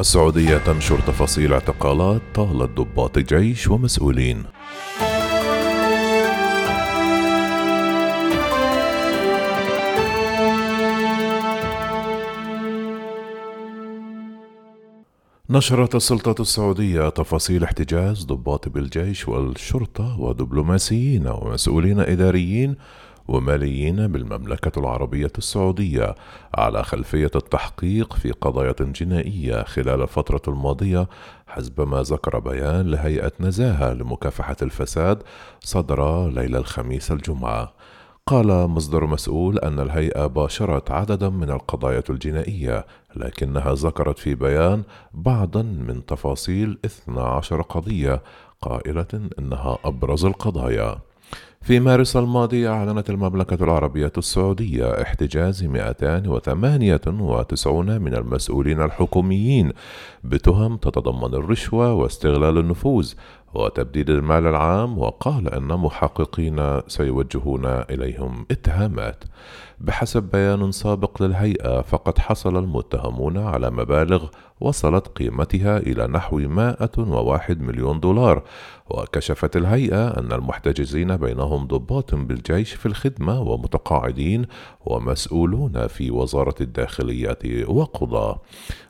السعودية تنشر تفاصيل اعتقالات طالت ضباط جيش ومسؤولين. نشرت السلطة السعودية تفاصيل احتجاز ضباط بالجيش والشرطة ودبلوماسيين ومسؤولين إداريين وماليين بالمملكة العربية السعودية على خلفية التحقيق في قضايا جنائية خلال الفترة الماضية حسب ما ذكر بيان لهيئة نزاهة لمكافحة الفساد صدر ليلة الخميس الجمعة. قال مصدر مسؤول أن الهيئة باشرت عددا من القضايا الجنائية لكنها ذكرت في بيان بعضا من تفاصيل 12 قضية قائلة إنها أبرز القضايا. في مارس الماضي أعلنت المملكة العربية السعودية احتجاز 298 من المسؤولين الحكوميين بتهم تتضمن الرشوة واستغلال النفوذ وتبديد المال العام وقال أن محققين سيوجهون إليهم اتهامات. بحسب بيان سابق للهيئة فقد حصل المتهمون على مبالغ وصلت قيمتها إلى نحو 101 مليون دولار. وكشفت الهيئة أن المحتجزين بينهم ضباط بالجيش في الخدمة ومتقاعدين ومسؤولون في وزارة الداخلية وقضاة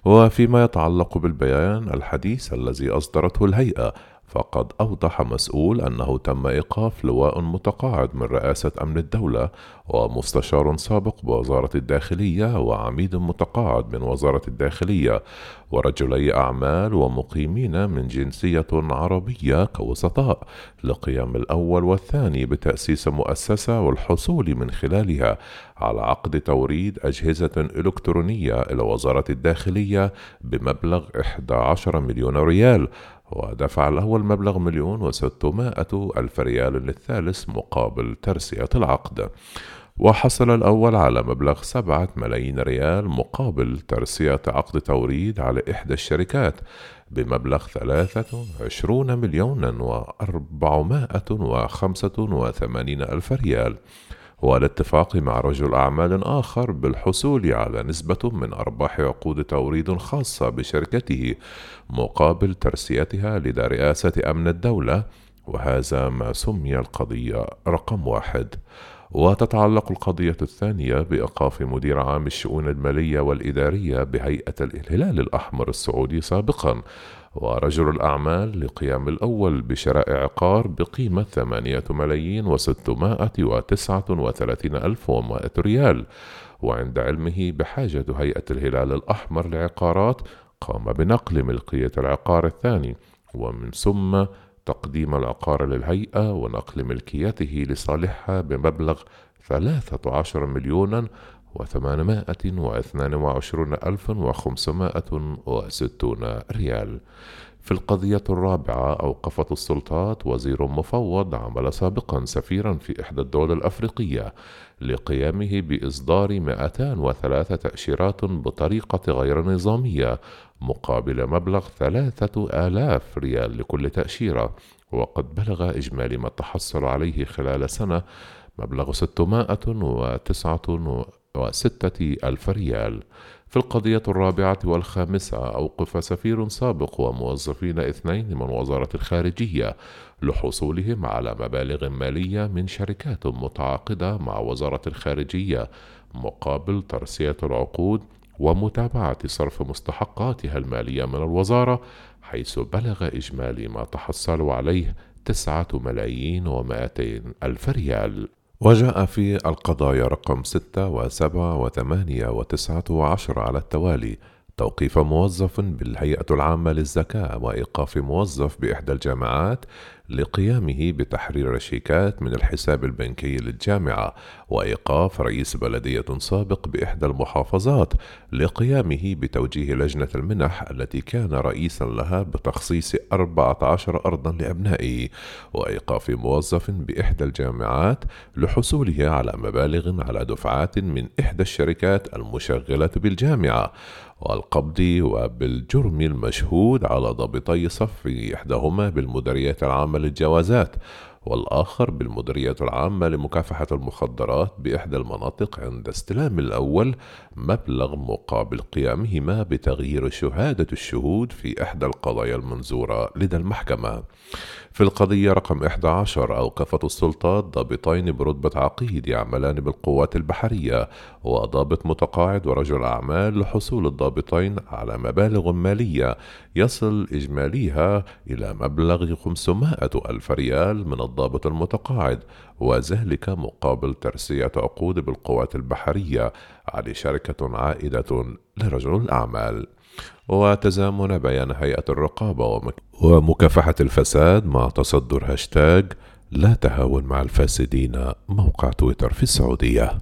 وفيما يتعلق بالبيان الحديث الذي أصدرته الهيئة فقد أوضح مسؤول أنه تم إيقاف لواء متقاعد من رئاسة أمن الدولة ومستشار سابق بوزارة الداخلية وعميد متقاعد من وزارة الداخلية ورجلي أعمال ومقيمين من جنسية عربية كوسطاء لقيام الأول والثاني بتأسيس مؤسسة والحصول من خلالها على عقد توريد أجهزة إلكترونية إلى وزارة الداخلية بمبلغ 11 مليون ريال ودفع الأول مبلغ مليون وستمائة ألف ريال للثالث مقابل ترسية العقد. وحصل الأول على مبلغ سبعة ملايين ريال مقابل ترسية عقد توريد على إحدى الشركات بمبلغ ثلاثة وعشرون مليونا وأربعمائة وخمسة وثمانين ألف ريال. والاتفاق مع رجل أعمال آخر بالحصول على نسبة من أرباح عقود توريد خاصة بشركته مقابل ترسيتها لدى رئاسة أمن الدولة وهذا ما سمي القضية رقم واحد. وتتعلق القضية الثانية بإيقاف مدير عام الشؤون المالية والإدارية بهيئة الهلال الأحمر السعودي سابقا ورجل الأعمال لقيام الأول بشراء عقار بقيمة ثمانية ملايين وستمائة وتسعة وثلاثين ألف ومائة ريال. وعند علمه بحاجة هيئة الهلال الأحمر لعقارات قام بنقل ملكية العقار الثاني ومن ثم تقديم العقار للهيئة ونقل ملكيته لصالحها بمبلغ ثلاثة عشر مليونا وثمانمائة واثنان وعشرون ألف وخمسمائة وستون ريال. في القضية الرابعة أوقفت السلطات وزير مفوض عمل سابقا سفيرا في إحدى الدول الأفريقية لقيامه بإصدار 203 تأشيرات بطريقة غير نظامية مقابل مبلغ ثلاثة آلاف ريال لكل تأشيرة. وقد بلغ إجمالي ما تحصل عليه خلال سنة مبلغ ستمائة وتسعة وستة ألف ريال. في القضية الرابعة والخامسة أوقف سفير سابق وموظفين اثنين من وزارة الخارجية لحصولهم على مبالغ مالية من شركات متعاقدة مع وزارة الخارجية مقابل ترسية العقود ومتابعة صرف مستحقاتها المالية من الوزارة حيث بلغ إجمالي ما تحصلوا عليه تسعة ملايين ومائتين ألف ريال. وجاء في القضايا رقم ستة وسبعة وثمانية وتسعة وعشرة على التوالي. توقيف موظف بالهيئة العامة للزكاة وإيقاف موظف بإحدى الجامعات. لقيامه بتحرير شيكات من الحساب البنكي للجامعة وإيقاف رئيس بلدية سابق بإحدى المحافظات لقيامه بتوجيه لجنة المنح التي كان رئيسا لها بتخصيص 14 أرضا لأبنائه وإيقاف موظف بإحدى الجامعات لحصوله على مبالغ على دفعات من إحدى الشركات المشغلة بالجامعة والقبض وبالجرم المشهود على ضابطي صف إحداهما بالمديرية العامة للجوازات والآخر بالمديرية العامة لمكافحة المخدرات بإحدى المناطق عند استلام الأول مبلغ مقابل قيامهما بتغيير شهادة الشهود في إحدى القضايا المنزورة لدى المحكمة. في القضية رقم 11 أوقفت السلطات ضابطين برتبة عقيد يعملان بالقوات البحرية وضابط متقاعد ورجل أعمال لحصول الضابطين على مبالغ مالية يصل إجماليها إلى مبلغ 500 ألف ريال من الضابط المتقاعد وذلك مقابل ترسية عقود بالقوات البحرية على شركة عائدة لرجل الأعمال. وتزامن بيان هيئة الرقابة ومكافحة الفساد مع تصدر هاشتاج لا تهاون مع الفاسدين موقع تويتر في السعودية.